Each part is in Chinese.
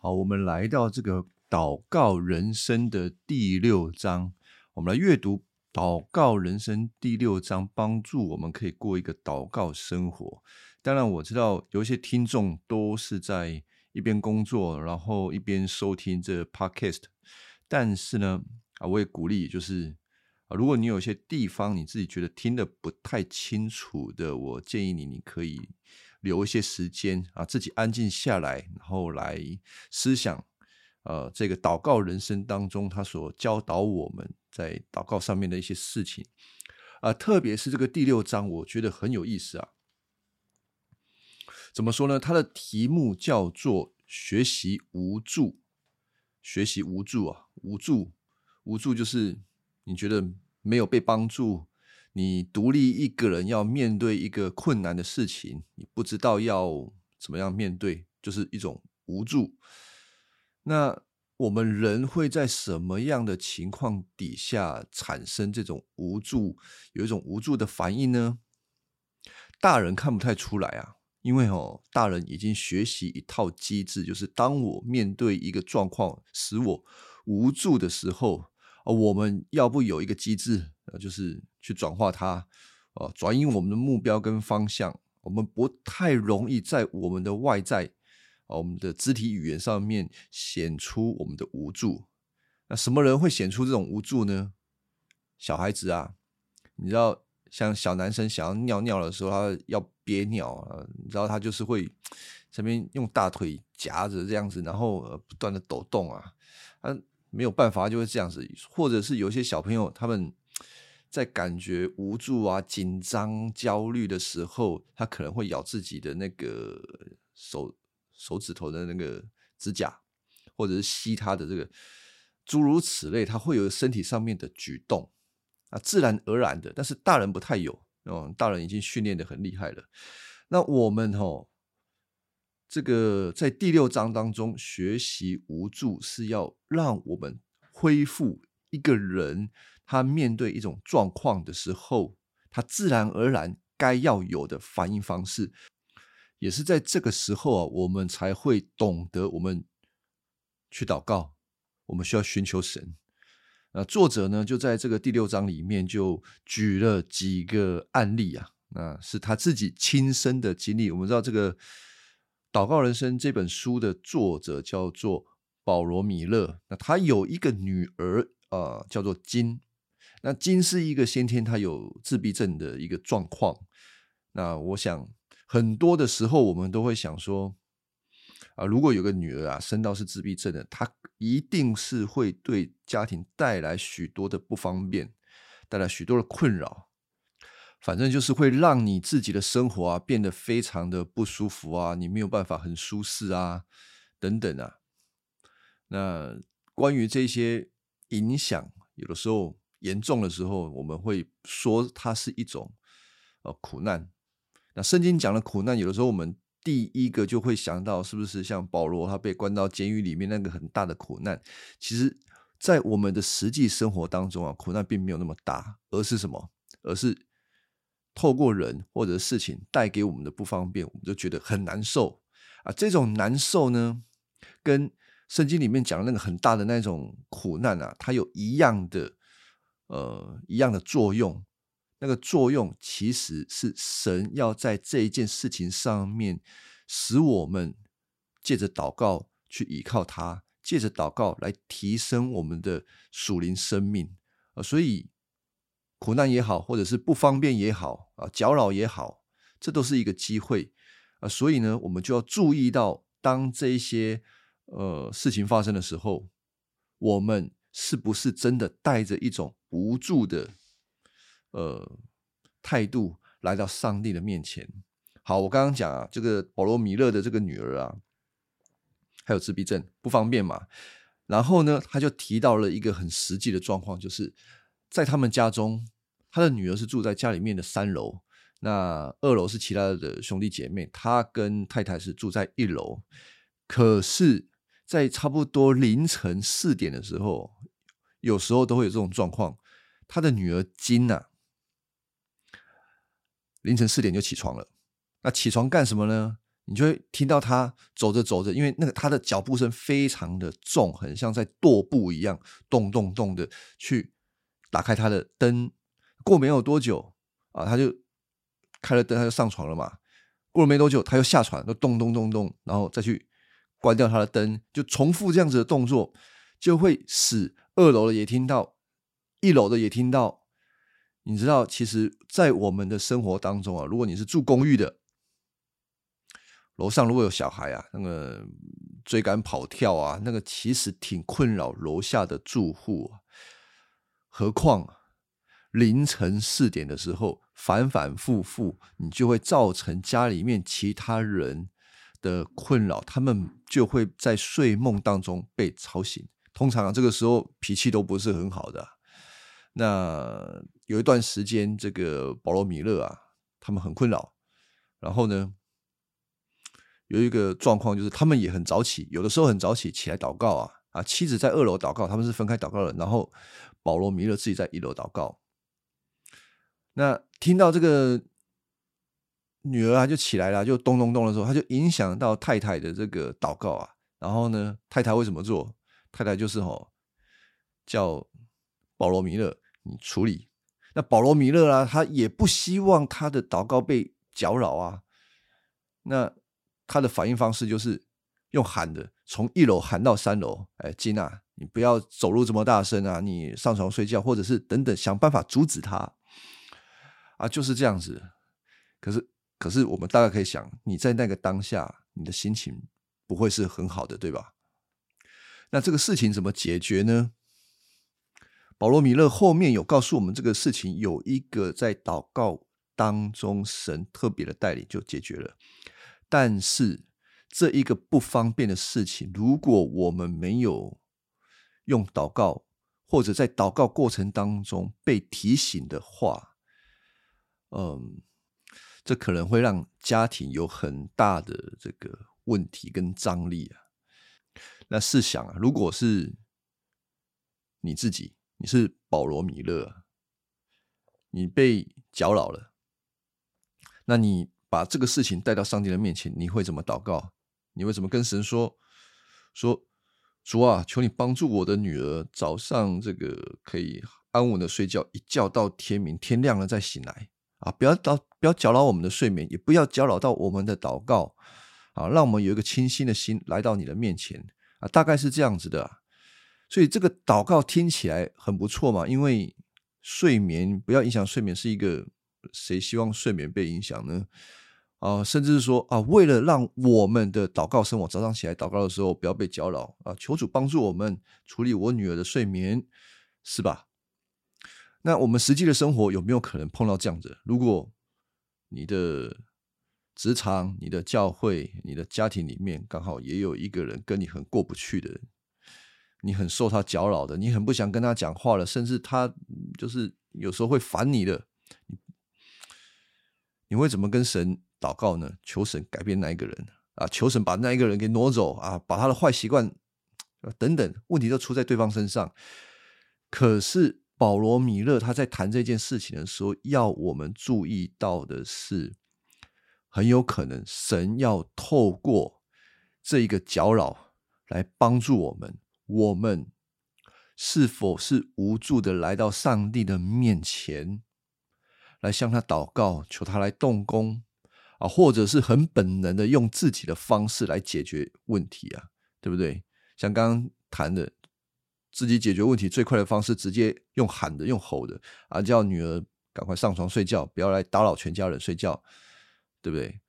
好，我们来到这个祷告人生的第六章，我们来阅读祷告人生第六章，帮助我们可以过一个祷告生活。当然，我知道有一些听众都是在一边工作，然后一边收听这 podcast，但是呢，啊，我也鼓励，就是啊，如果你有些地方你自己觉得听得不太清楚的，我建议你，你可以。留一些时间啊，自己安静下来，然后来思想，呃，这个祷告人生当中，他所教导我们在祷告上面的一些事情啊，特别是这个第六章，我觉得很有意思啊。怎么说呢？它的题目叫做“学习无助”，学习无助啊，无助，无助就是你觉得没有被帮助。你独立一个人要面对一个困难的事情，你不知道要怎么样面对，就是一种无助。那我们人会在什么样的情况底下产生这种无助，有一种无助的反应呢？大人看不太出来啊，因为哦，大人已经学习一套机制，就是当我面对一个状况使我无助的时候，我们要不有一个机制，呃，就是。去转化它，呃，转移我们的目标跟方向。我们不太容易在我们的外在，我们的肢体语言上面显出我们的无助。那什么人会显出这种无助呢？小孩子啊，你知道，像小男生想要尿尿的时候，他要憋尿啊，你知道他就是会这边用大腿夹着这样子，然后不断的抖动啊，他没有办法就会这样子。或者是有些小朋友他们。在感觉无助啊、紧张、焦虑的时候，他可能会咬自己的那个手手指头的那个指甲，或者是吸他的这个，诸如此类，他会有身体上面的举动啊，自然而然的。但是大人不太有，哦，大人已经训练的很厉害了。那我们哦，这个在第六章当中学习无助，是要让我们恢复一个人。他面对一种状况的时候，他自然而然该要有的反应方式，也是在这个时候啊，我们才会懂得我们去祷告，我们需要寻求神。那作者呢，就在这个第六章里面就举了几个案例啊，那是他自己亲身的经历。我们知道这个《祷告人生》这本书的作者叫做保罗·米勒，那他有一个女儿啊，叫做金。那金是一个先天他有自闭症的一个状况，那我想很多的时候我们都会想说，啊，如果有个女儿啊生到是自闭症的，她一定是会对家庭带来许多的不方便，带来许多的困扰，反正就是会让你自己的生活啊变得非常的不舒服啊，你没有办法很舒适啊，等等啊。那关于这些影响，有的时候。严重的时候，我们会说它是一种呃苦难。那圣经讲的苦难，有的时候我们第一个就会想到，是不是像保罗他被关到监狱里面那个很大的苦难？其实，在我们的实际生活当中啊，苦难并没有那么大，而是什么？而是透过人或者事情带给我们的不方便，我们就觉得很难受啊。这种难受呢，跟圣经里面讲的那个很大的那种苦难啊，它有一样的。呃，一样的作用，那个作用其实是神要在这一件事情上面，使我们借着祷告去依靠他，借着祷告来提升我们的属灵生命啊。所以苦难也好，或者是不方便也好啊，搅扰也好，这都是一个机会啊。所以呢，我们就要注意到，当这一些呃事情发生的时候，我们。是不是真的带着一种无助的呃态度来到上帝的面前？好，我刚刚讲啊，这个保罗·米勒的这个女儿啊，还有自闭症，不方便嘛。然后呢，他就提到了一个很实际的状况，就是在他们家中，他的女儿是住在家里面的三楼，那二楼是其他的兄弟姐妹，他跟太太是住在一楼，可是。在差不多凌晨四点的时候，有时候都会有这种状况。他的女儿金呐，凌晨四点就起床了。那起床干什么呢？你就会听到他走着走着，因为那个他的脚步声非常的重，很像在踱步一样，咚咚咚的去打开他的灯。过没有多久啊，他就开了灯，他就上床了嘛。过了没多久，他又下床，就咚咚咚咚，然后再去关掉他的灯，就重复这样子的动作，就会使二楼的也听到，一楼的也听到。你知道，其实，在我们的生活当中啊，如果你是住公寓的。楼上如果有小孩啊，那个追赶跑跳啊，那个其实挺困扰楼下的住户。何况凌晨四点的时候反反复复，你就会造成家里面其他人的困扰，他们就会在睡梦当中被吵醒。通常这个时候脾气都不是很好的。那有一段时间，这个保罗米勒啊，他们很困扰，然后呢？有一个状况就是，他们也很早起，有的时候很早起起来祷告啊啊，妻子在二楼祷告，他们是分开祷告的，然后保罗米勒自己在一楼祷告。那听到这个女儿啊就起来了，就咚咚咚的时候，他就影响到太太的这个祷告啊。然后呢，太太会怎么做？太太就是吼叫保罗弥勒你处理。那保罗弥勒啊，他也不希望他的祷告被搅扰啊。那他的反应方式就是用喊的，从一楼喊到三楼。哎，金娜，你不要走路这么大声啊！你上床睡觉，或者是等等，想办法阻止他。啊，就是这样子。可是，可是我们大概可以想，你在那个当下，你的心情不会是很好的，对吧？那这个事情怎么解决呢？保罗米勒后面有告诉我们，这个事情有一个在祷告当中，神特别的带领就解决了。但是这一个不方便的事情，如果我们没有用祷告，或者在祷告过程当中被提醒的话，嗯，这可能会让家庭有很大的这个问题跟张力啊。那试想啊，如果是你自己，你是保罗米勒，你被搅扰了，那你。把这个事情带到上帝的面前，你会怎么祷告？你会怎么跟神说？说主啊，求你帮助我的女儿，早上这个可以安稳的睡觉，一觉到天明，天亮了再醒来啊！不要到不要搅扰我们的睡眠，也不要搅扰到我们的祷告啊！让我们有一个清新的心来到你的面前啊！大概是这样子的。所以这个祷告听起来很不错嘛，因为睡眠不要影响睡眠是一个。谁希望睡眠被影响呢？啊，甚至是说啊，为了让我们的祷告生活早上起来祷告的时候不要被搅扰啊，求主帮助我们处理我女儿的睡眠，是吧？那我们实际的生活有没有可能碰到这样子？如果你的职场、你的教会、你的家庭里面刚好也有一个人跟你很过不去的人，你很受他搅扰的，你很不想跟他讲话了，甚至他就是有时候会烦你的。你会怎么跟神祷告呢？求神改变那一个人啊，求神把那一个人给挪走啊，把他的坏习惯等等问题都出在对方身上。可是保罗米勒他在谈这件事情的时候，要我们注意到的是，很有可能神要透过这一个搅扰来帮助我们。我们是否是无助的来到上帝的面前？来向他祷告，求他来动工啊，或者是很本能的用自己的方式来解决问题啊，对不对？像刚刚谈的，自己解决问题最快的方式，直接用喊的、用吼的啊，叫女儿赶快上床睡觉，不要来打扰全家人睡觉，对不对？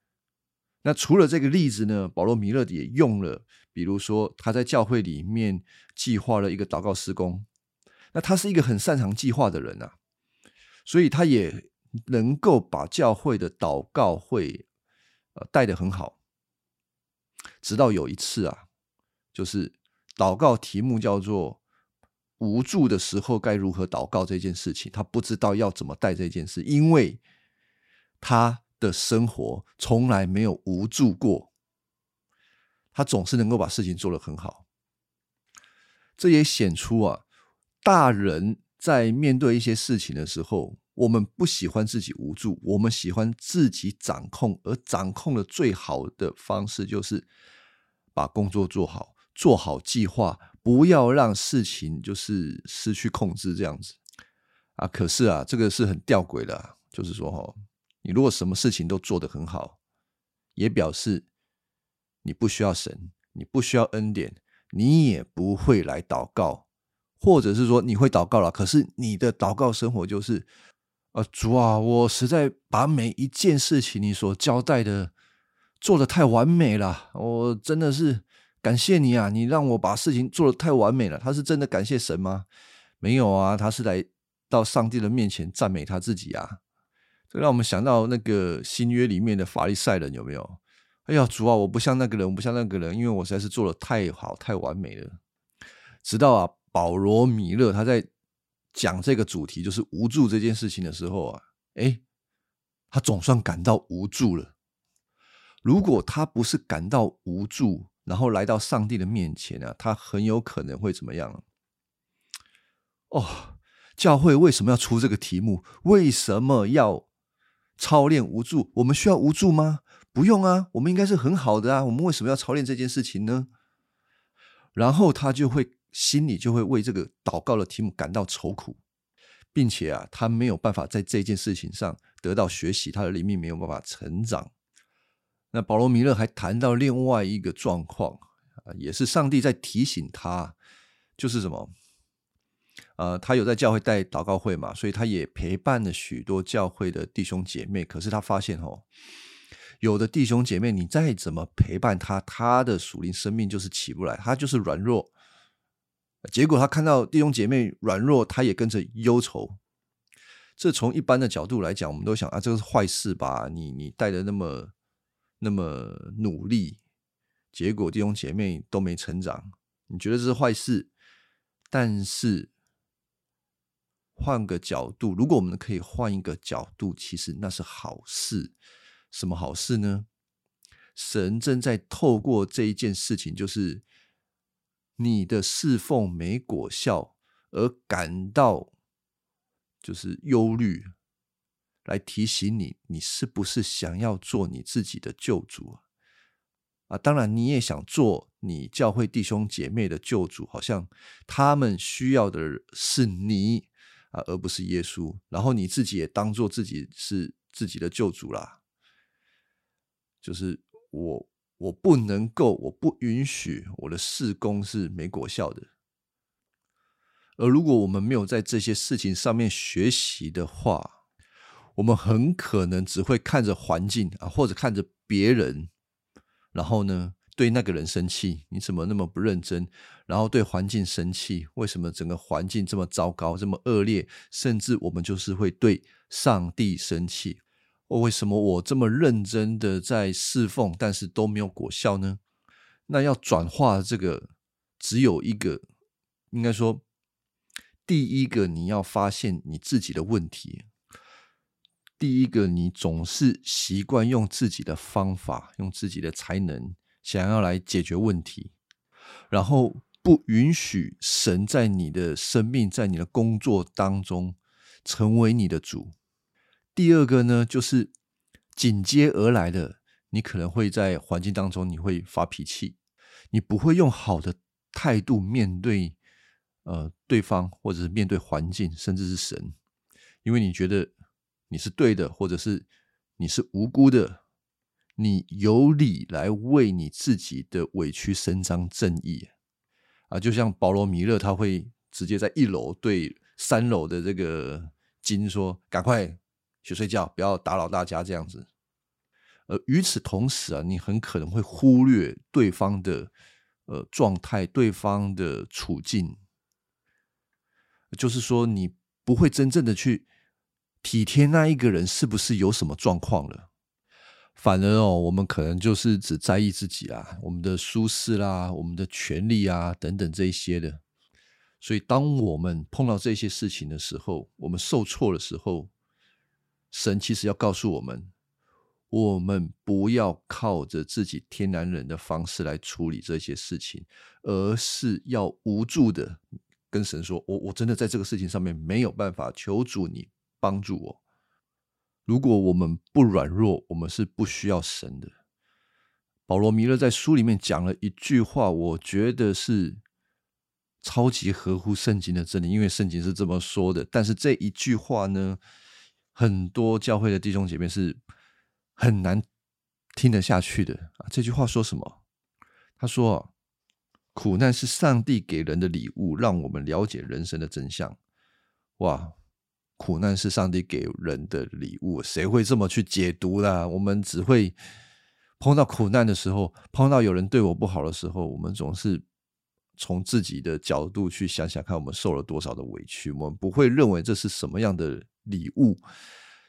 那除了这个例子呢，保罗米勒也用了，比如说他在教会里面计划了一个祷告施工，那他是一个很擅长计划的人啊，所以他也。能够把教会的祷告会呃带的很好，直到有一次啊，就是祷告题目叫做“无助的时候该如何祷告”这件事情，他不知道要怎么带这件事，因为他的生活从来没有无助过，他总是能够把事情做得很好。这也显出啊，大人在面对一些事情的时候。我们不喜欢自己无助，我们喜欢自己掌控，而掌控的最好的方式就是把工作做好，做好计划，不要让事情就是失去控制这样子啊。可是啊，这个是很吊诡的，就是说哈，你如果什么事情都做得很好，也表示你不需要神，你不需要恩典，你也不会来祷告，或者是说你会祷告了，可是你的祷告生活就是。啊，主啊，我实在把每一件事情你所交代的做的太完美了，我真的是感谢你啊！你让我把事情做的太完美了。他是真的感谢神吗？没有啊，他是来到上帝的面前赞美他自己啊。这让我们想到那个新约里面的法利赛人有没有？哎呀，主啊，我不像那个人，我不像那个人，因为我实在是做的太好、太完美了。直到啊，保罗米勒他在。讲这个主题就是无助这件事情的时候啊，哎，他总算感到无助了。如果他不是感到无助，然后来到上帝的面前啊，他很有可能会怎么样？哦，教会为什么要出这个题目？为什么要操练无助？我们需要无助吗？不用啊，我们应该是很好的啊。我们为什么要操练这件事情呢？然后他就会。心里就会为这个祷告的题目感到愁苦，并且啊，他没有办法在这件事情上得到学习，他的灵命没有办法成长。那保罗·米勒还谈到另外一个状况啊，也是上帝在提醒他，就是什么？呃，他有在教会带祷告会嘛，所以他也陪伴了许多教会的弟兄姐妹。可是他发现哦，有的弟兄姐妹，你再怎么陪伴他，他的属灵生命就是起不来，他就是软弱。结果他看到弟兄姐妹软弱，他也跟着忧愁。这从一般的角度来讲，我们都想啊，这个是坏事吧？你你带的那么那么努力，结果弟兄姐妹都没成长，你觉得这是坏事？但是换个角度，如果我们可以换一个角度，其实那是好事。什么好事呢？神正在透过这一件事情，就是。你的侍奉没果效，而感到就是忧虑，来提醒你，你是不是想要做你自己的救主啊？啊，当然你也想做你教会弟兄姐妹的救主，好像他们需要的是你啊，而不是耶稣。然后你自己也当做自己是自己的救主啦，就是我。我不能够，我不允许我的事工是没果效的。而如果我们没有在这些事情上面学习的话，我们很可能只会看着环境啊，或者看着别人，然后呢，对那个人生气，你怎么那么不认真？然后对环境生气，为什么整个环境这么糟糕，这么恶劣？甚至我们就是会对上帝生气。为什么我这么认真的在侍奉，但是都没有果效呢？那要转化这个，只有一个，应该说，第一个你要发现你自己的问题。第一个，你总是习惯用自己的方法，用自己的才能，想要来解决问题，然后不允许神在你的生命、在你的工作当中成为你的主。第二个呢，就是紧接而来的，你可能会在环境当中，你会发脾气，你不会用好的态度面对呃对方，或者是面对环境，甚至是神，因为你觉得你是对的，或者是你是无辜的，你有理来为你自己的委屈伸张正义啊，就像保罗米勒，他会直接在一楼对三楼的这个金说：“赶快。”去睡觉，不要打扰大家这样子。呃，与此同时啊，你很可能会忽略对方的呃状态，对方的处境。就是说，你不会真正的去体贴那一个人是不是有什么状况了。反而哦，我们可能就是只在意自己啊，我们的舒适啦，我们的权利啊等等这一些的。所以，当我们碰到这些事情的时候，我们受挫的时候。神其实要告诉我们，我们不要靠着自己天然人的方式来处理这些事情，而是要无助的跟神说：“我我真的在这个事情上面没有办法，求主你帮助我。如果我们不软弱，我们是不需要神的。保罗·弥勒在书里面讲了一句话，我觉得是超级合乎圣经的真理，因为圣经是这么说的。但是这一句话呢，很多教会的弟兄姐妹是很难听得下去的啊。这句话说什么？他说。苦难是上帝给人的礼物，让我们了解人生的真相。哇，苦难是上帝给人的礼物，谁会这么去解读啦？我们只会碰到苦难的时候，碰到有人对我不好的时候，我们总是从自己的角度去想想看，我们受了多少的委屈。我们不会认为这是什么样的礼物，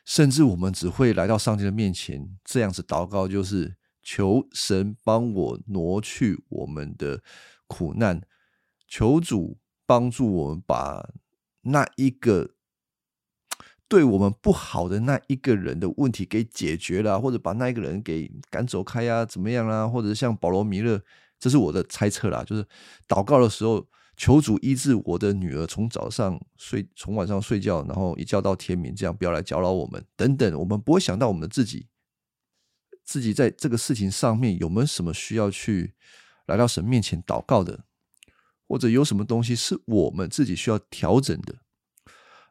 甚至我们只会来到上帝的面前，这样子祷告，就是求神帮我挪去我们的。苦难，求主帮助我们把那一个对我们不好的那一个人的问题给解决了，或者把那一个人给赶走开呀，怎么样啦？或者像保罗·弥勒，这是我的猜测啦，就是祷告的时候，求主医治我的女儿，从早上睡，从晚上睡觉，然后一觉到天明，这样不要来搅扰我们等等。我们不会想到我们自己，自己在这个事情上面有没有什么需要去。来到神面前祷告的，或者有什么东西是我们自己需要调整的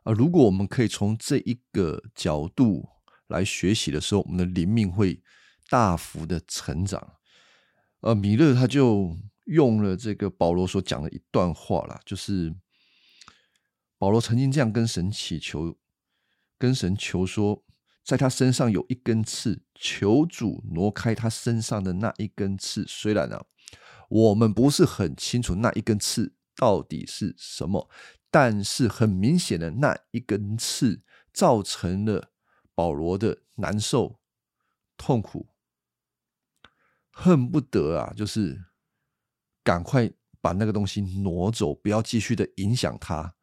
啊？如果我们可以从这一个角度来学习的时候，我们的灵命会大幅的成长。呃，米勒他就用了这个保罗所讲的一段话啦，就是保罗曾经这样跟神祈求，跟神求说，在他身上有一根刺，求主挪开他身上的那一根刺。虽然呢。我们不是很清楚那一根刺到底是什么，但是很明显的那一根刺造成了保罗的难受、痛苦，恨不得啊，就是赶快把那个东西挪走，不要继续的影响他。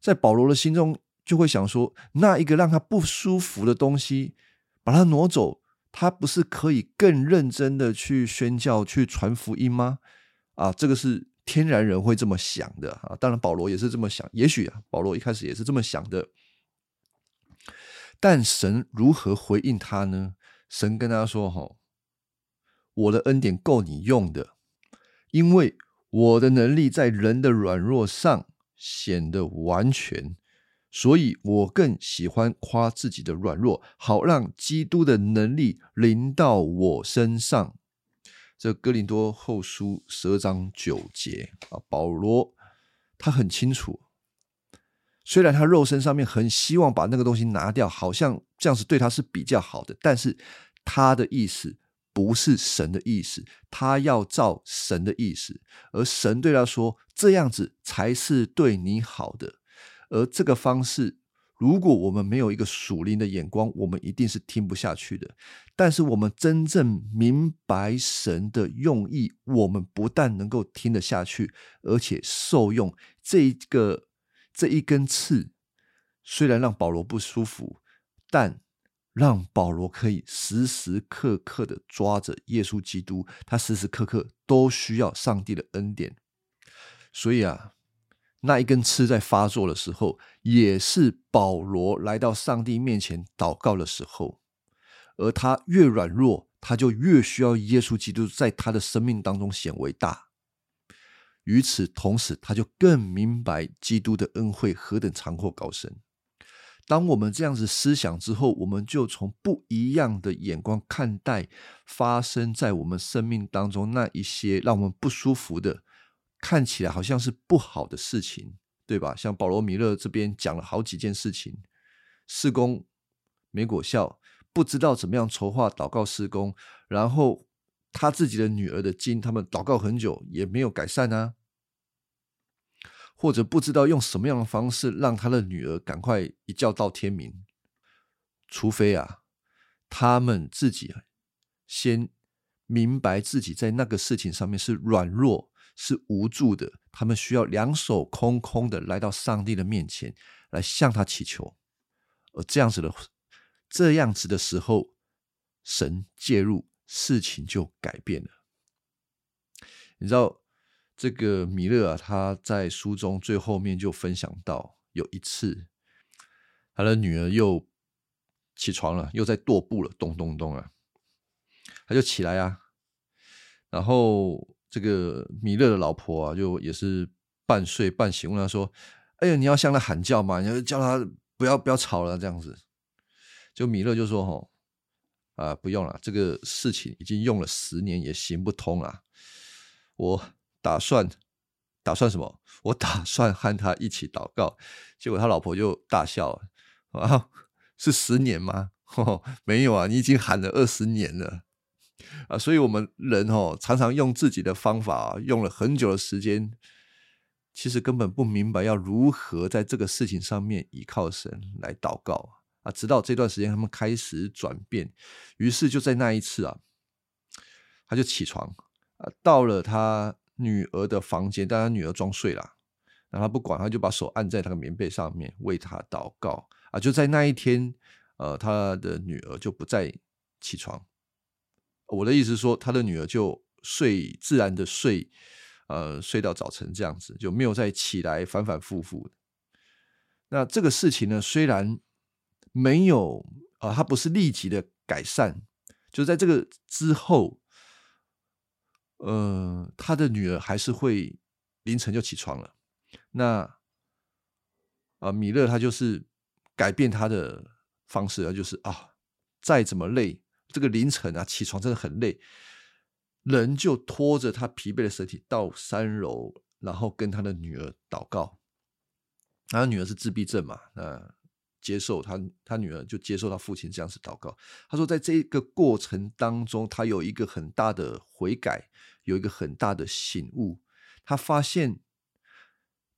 在保罗的心中，就会想说，那一个让他不舒服的东西，把它挪走。他不是可以更认真的去宣教、去传福音吗？啊，这个是天然人会这么想的啊。当然，保罗也是这么想。也许啊，保罗一开始也是这么想的。但神如何回应他呢？神跟他说：“哈，我的恩典够你用的，因为我的能力在人的软弱上显得完全。”所以我更喜欢夸自己的软弱，好让基督的能力临到我身上。这哥林多后书十二章九节啊，保罗他很清楚，虽然他肉身上面很希望把那个东西拿掉，好像这样子对他是比较好的，但是他的意思不是神的意思，他要照神的意思，而神对他说，这样子才是对你好的。而这个方式，如果我们没有一个属灵的眼光，我们一定是听不下去的。但是我们真正明白神的用意，我们不但能够听得下去，而且受用。这个这一根刺，虽然让保罗不舒服，但让保罗可以时时刻刻的抓着耶稣基督，他时时刻刻都需要上帝的恩典。所以啊。那一根刺在发作的时候，也是保罗来到上帝面前祷告的时候。而他越软弱，他就越需要耶稣基督在他的生命当中显为大。与此同时，他就更明白基督的恩惠何等长阔高深。当我们这样子思想之后，我们就从不一样的眼光看待发生在我们生命当中那一些让我们不舒服的。看起来好像是不好的事情，对吧？像保罗·米勒这边讲了好几件事情，施工没果效，不知道怎么样筹划祷告施工，然后他自己的女儿的经，他们祷告很久也没有改善啊，或者不知道用什么样的方式让他的女儿赶快一觉到天明，除非啊，他们自己先明白自己在那个事情上面是软弱。是无助的，他们需要两手空空的来到上帝的面前，来向他祈求。而这样子的，这样子的时候，神介入，事情就改变了。你知道，这个米勒啊，他在书中最后面就分享到，有一次，他的女儿又起床了，又在踱步了，咚咚咚啊，他就起来啊，然后这个米勒的老婆啊，就也是半睡半醒，问他说：“哎呀，你要向他喊叫嘛？你要叫他不要不要吵了，这样子。”就米勒就说：“吼，啊，不用了，这个事情已经用了十年也行不通了。我打算打算什么？我打算和他一起祷告。”结果他老婆就大笑啊，是十年吗？没有啊，你已经喊了二十年了啊！所以，我们人哦，常常用自己的方法，用了很久的时间，其实根本不明白要如何在这个事情上面依靠神来祷告啊！直到这段时间，他们开始转变，于是就在那一次啊，他就起床啊，到了他女儿的房间，但他女儿装睡了。然后他不管，他就把手按在他的棉被上面，为他祷告啊！就在那一天，呃，他的女儿就不再起床。我的意思是说，他的女儿就睡自然的睡，呃，睡到早晨这样子，就没有再起来，反反复复。那这个事情呢，虽然没有啊，他不是立即的改善，就在这个之后，呃，他的女儿还是会凌晨就起床了。那啊，米勒他就是改变他的方式，就是啊，再怎么累，这个凌晨啊起床真的很累，人就拖着他疲惫的身体到三楼，然后跟他的女儿祷告。他女儿是自闭症嘛，那接受他，他女儿就接受他父亲这样子祷告。他说，在这个过程当中，他有一个很大的悔改，有一个很大的醒悟，他发现。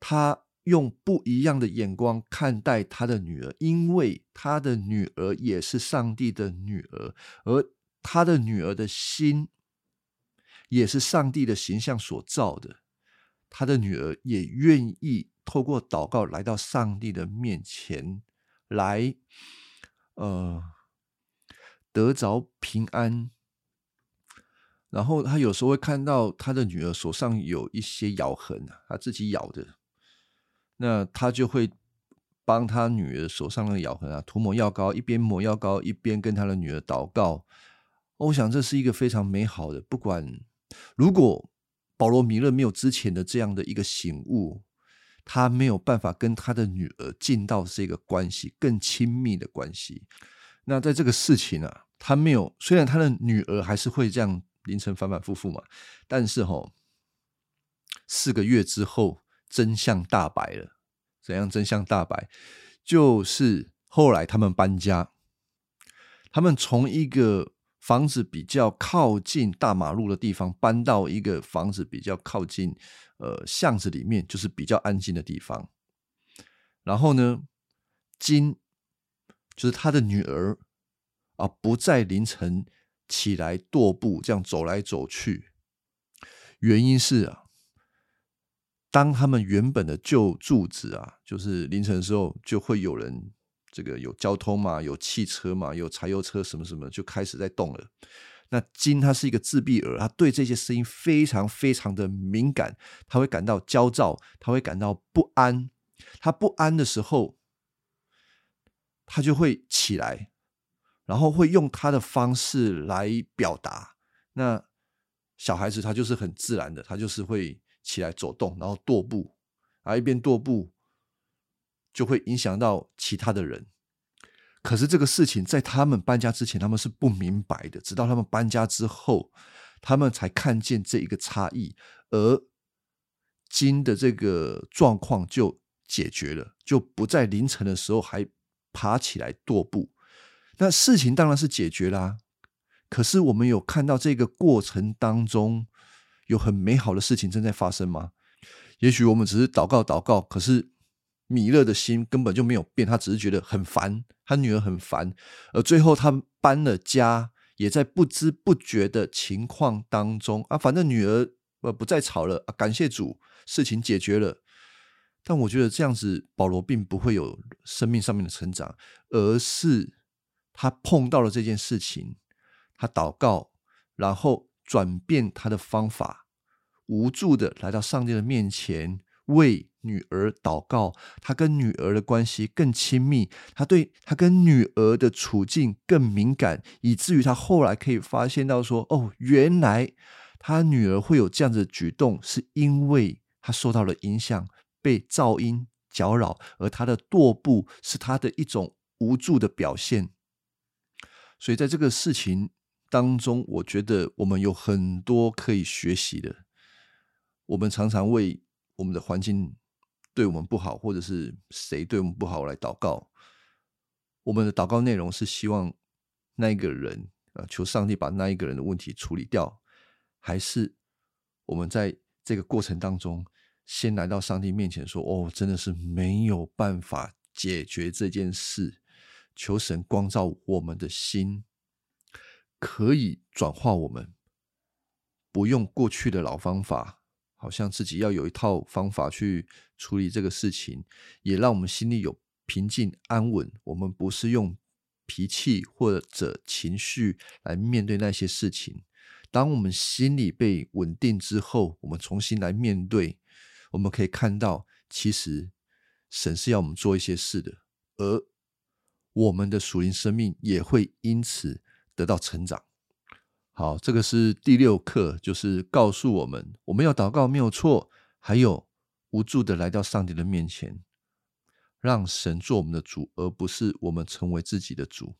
他用不一样的眼光看待他的女儿，因为他的女儿也是上帝的女儿，而他的女儿的心也是上帝的形象所造的。他的女儿也愿意透过祷告来到上帝的面前，来，呃，得着平安。然后他有时候会看到他的女儿手上有一些咬痕啊，他自己咬的。那他就会帮他女儿手上的咬痕啊涂抹药膏，一边抹药膏一边跟他的女儿祷告。我想这是一个非常美好的。不管如果保罗米勒没有之前的这样的一个醒悟，他没有办法跟他的女儿进到这个关系更亲密的关系。那在这个事情啊，他没有，虽然他的女儿还是会这样凌晨反反复复嘛，但是哈，四个月之后。真相大白了，怎样？真相大白，就是后来他们搬家，他们从一个房子比较靠近大马路的地方搬到一个房子比较靠近呃巷子里面，就是比较安静的地方。然后呢，金就是他的女儿啊，不在凌晨起来踱步，这样走来走去，原因是啊。当他们原本的旧住址啊，就是凌晨的时候，就会有人这个有交通嘛，有汽车嘛，有柴油车什么什么，就开始在动了。那金他是一个自闭儿，他对这些声音非常非常的敏感，他会感到焦躁，他会感到不安。他不安的时候，他就会起来，然后会用他的方式来表达。那小孩子他就是很自然的，他就是会。起来走动，然后踱步，啊，一边踱步就会影响到其他的人。可是这个事情在他们搬家之前，他们是不明白的。直到他们搬家之后，他们才看见这一个差异，而金的这个状况就解决了，就不在凌晨的时候还爬起来踱步。那事情当然是解决啦。可是我们有看到这个过程当中。有很美好的事情正在发生吗？也许我们只是祷告祷告，可是米勒的心根本就没有变，他只是觉得很烦，他女儿很烦，而最后他搬了家，也在不知不觉的情况当中啊，反正女儿呃不再吵了啊，感谢主，事情解决了。但我觉得这样子，保罗并不会有生命上面的成长，而是他碰到了这件事情，他祷告，然后。转变他的方法，无助的来到上帝的面前，为女儿祷告，他跟女儿的关系更亲密，他对他跟女儿的处境更敏感，以至于他后来可以发现到说：“哦，原来他女儿会有这样子的举动，是因为他受到了影响，被噪音搅扰，而他的踱步是他的一种无助的表现。”所以在这个事情当中，我觉得我们有很多可以学习的。我们常常为我们的环境对我们不好，或者是谁对我们不好来祷告。我们的祷告内容是希望那一个人啊，求上帝把那一个人的问题处理掉，还是我们在这个过程当中先来到上帝面前说：“哦，真的是没有办法解决这件事，求神光照我们的心，可以转化我们，不用过去的老方法。”好像自己要有一套方法去处理这个事情，也让我们心里有平静安稳。我们不是用脾气或者情绪来面对那些事情。当我们心里被稳定之后，我们重新来面对，我们可以看到，其实神是要我们做一些事的，而我们的属灵生命也会因此得到成长。好，这个是第六课，就是告诉我们，我们要祷告没有错，还有无助的来到上帝的面前，让神做我们的主，而不是我们成为自己的主。